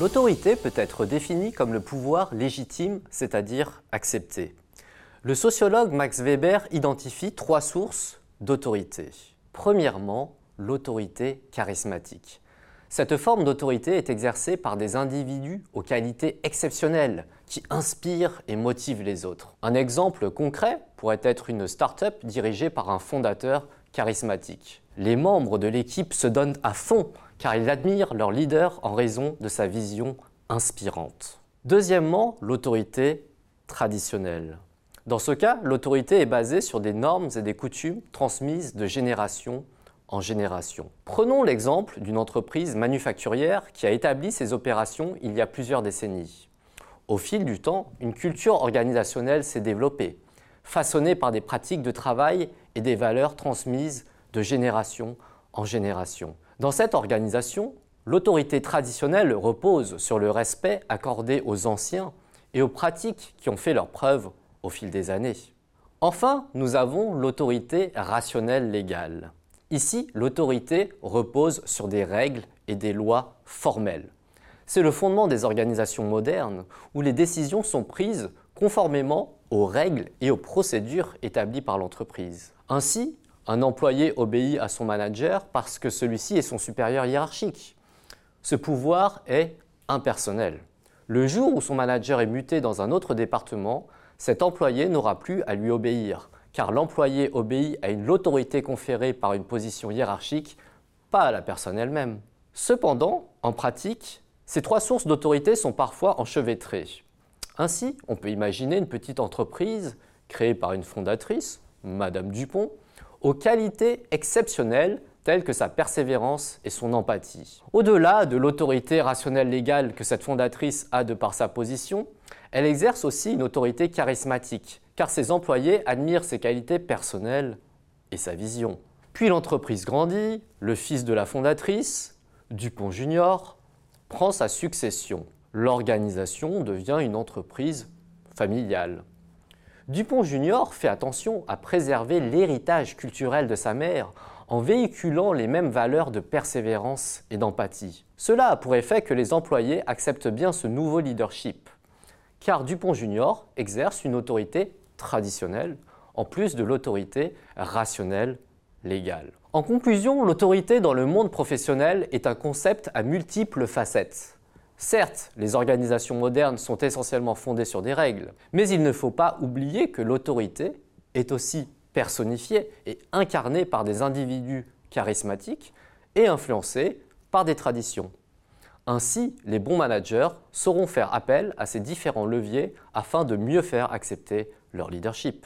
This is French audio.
L'autorité peut être définie comme le pouvoir légitime, c'est-à-dire accepté. Le sociologue Max Weber identifie trois sources d'autorité. Premièrement, l'autorité charismatique. Cette forme d'autorité est exercée par des individus aux qualités exceptionnelles qui inspirent et motivent les autres. Un exemple concret pourrait être une start-up dirigée par un fondateur charismatique. Les membres de l'équipe se donnent à fond car ils admirent leur leader en raison de sa vision inspirante. Deuxièmement, l'autorité traditionnelle. Dans ce cas, l'autorité est basée sur des normes et des coutumes transmises de génération en génération. Prenons l'exemple d'une entreprise manufacturière qui a établi ses opérations il y a plusieurs décennies. Au fil du temps, une culture organisationnelle s'est développée, façonnée par des pratiques de travail et des valeurs transmises de génération en génération. Dans cette organisation, l'autorité traditionnelle repose sur le respect accordé aux anciens et aux pratiques qui ont fait leurs preuves au fil des années. Enfin, nous avons l'autorité rationnelle légale. Ici, l'autorité repose sur des règles et des lois formelles. C'est le fondement des organisations modernes où les décisions sont prises conformément aux règles et aux procédures établies par l'entreprise. Ainsi, un employé obéit à son manager parce que celui-ci est son supérieur hiérarchique. Ce pouvoir est impersonnel. Le jour où son manager est muté dans un autre département, cet employé n'aura plus à lui obéir, car l'employé obéit à une autorité conférée par une position hiérarchique, pas à la personne elle-même. Cependant, en pratique, ces trois sources d'autorité sont parfois enchevêtrées. Ainsi, on peut imaginer une petite entreprise créée par une fondatrice, Madame Dupont, aux qualités exceptionnelles telles que sa persévérance et son empathie. Au-delà de l'autorité rationnelle légale que cette fondatrice a de par sa position, elle exerce aussi une autorité charismatique, car ses employés admirent ses qualités personnelles et sa vision. Puis l'entreprise grandit, le fils de la fondatrice, Dupont Junior, prend sa succession. L'organisation devient une entreprise familiale. Dupont Junior fait attention à préserver l'héritage culturel de sa mère en véhiculant les mêmes valeurs de persévérance et d'empathie. Cela a pour effet que les employés acceptent bien ce nouveau leadership car Dupont Junior exerce une autorité traditionnelle en plus de l'autorité rationnelle légale. En conclusion, l'autorité dans le monde professionnel est un concept à multiples facettes. Certes, les organisations modernes sont essentiellement fondées sur des règles, mais il ne faut pas oublier que l'autorité est aussi personnifiée et incarnée par des individus charismatiques et influencés par des traditions. Ainsi, les bons managers sauront faire appel à ces différents leviers afin de mieux faire accepter leur leadership.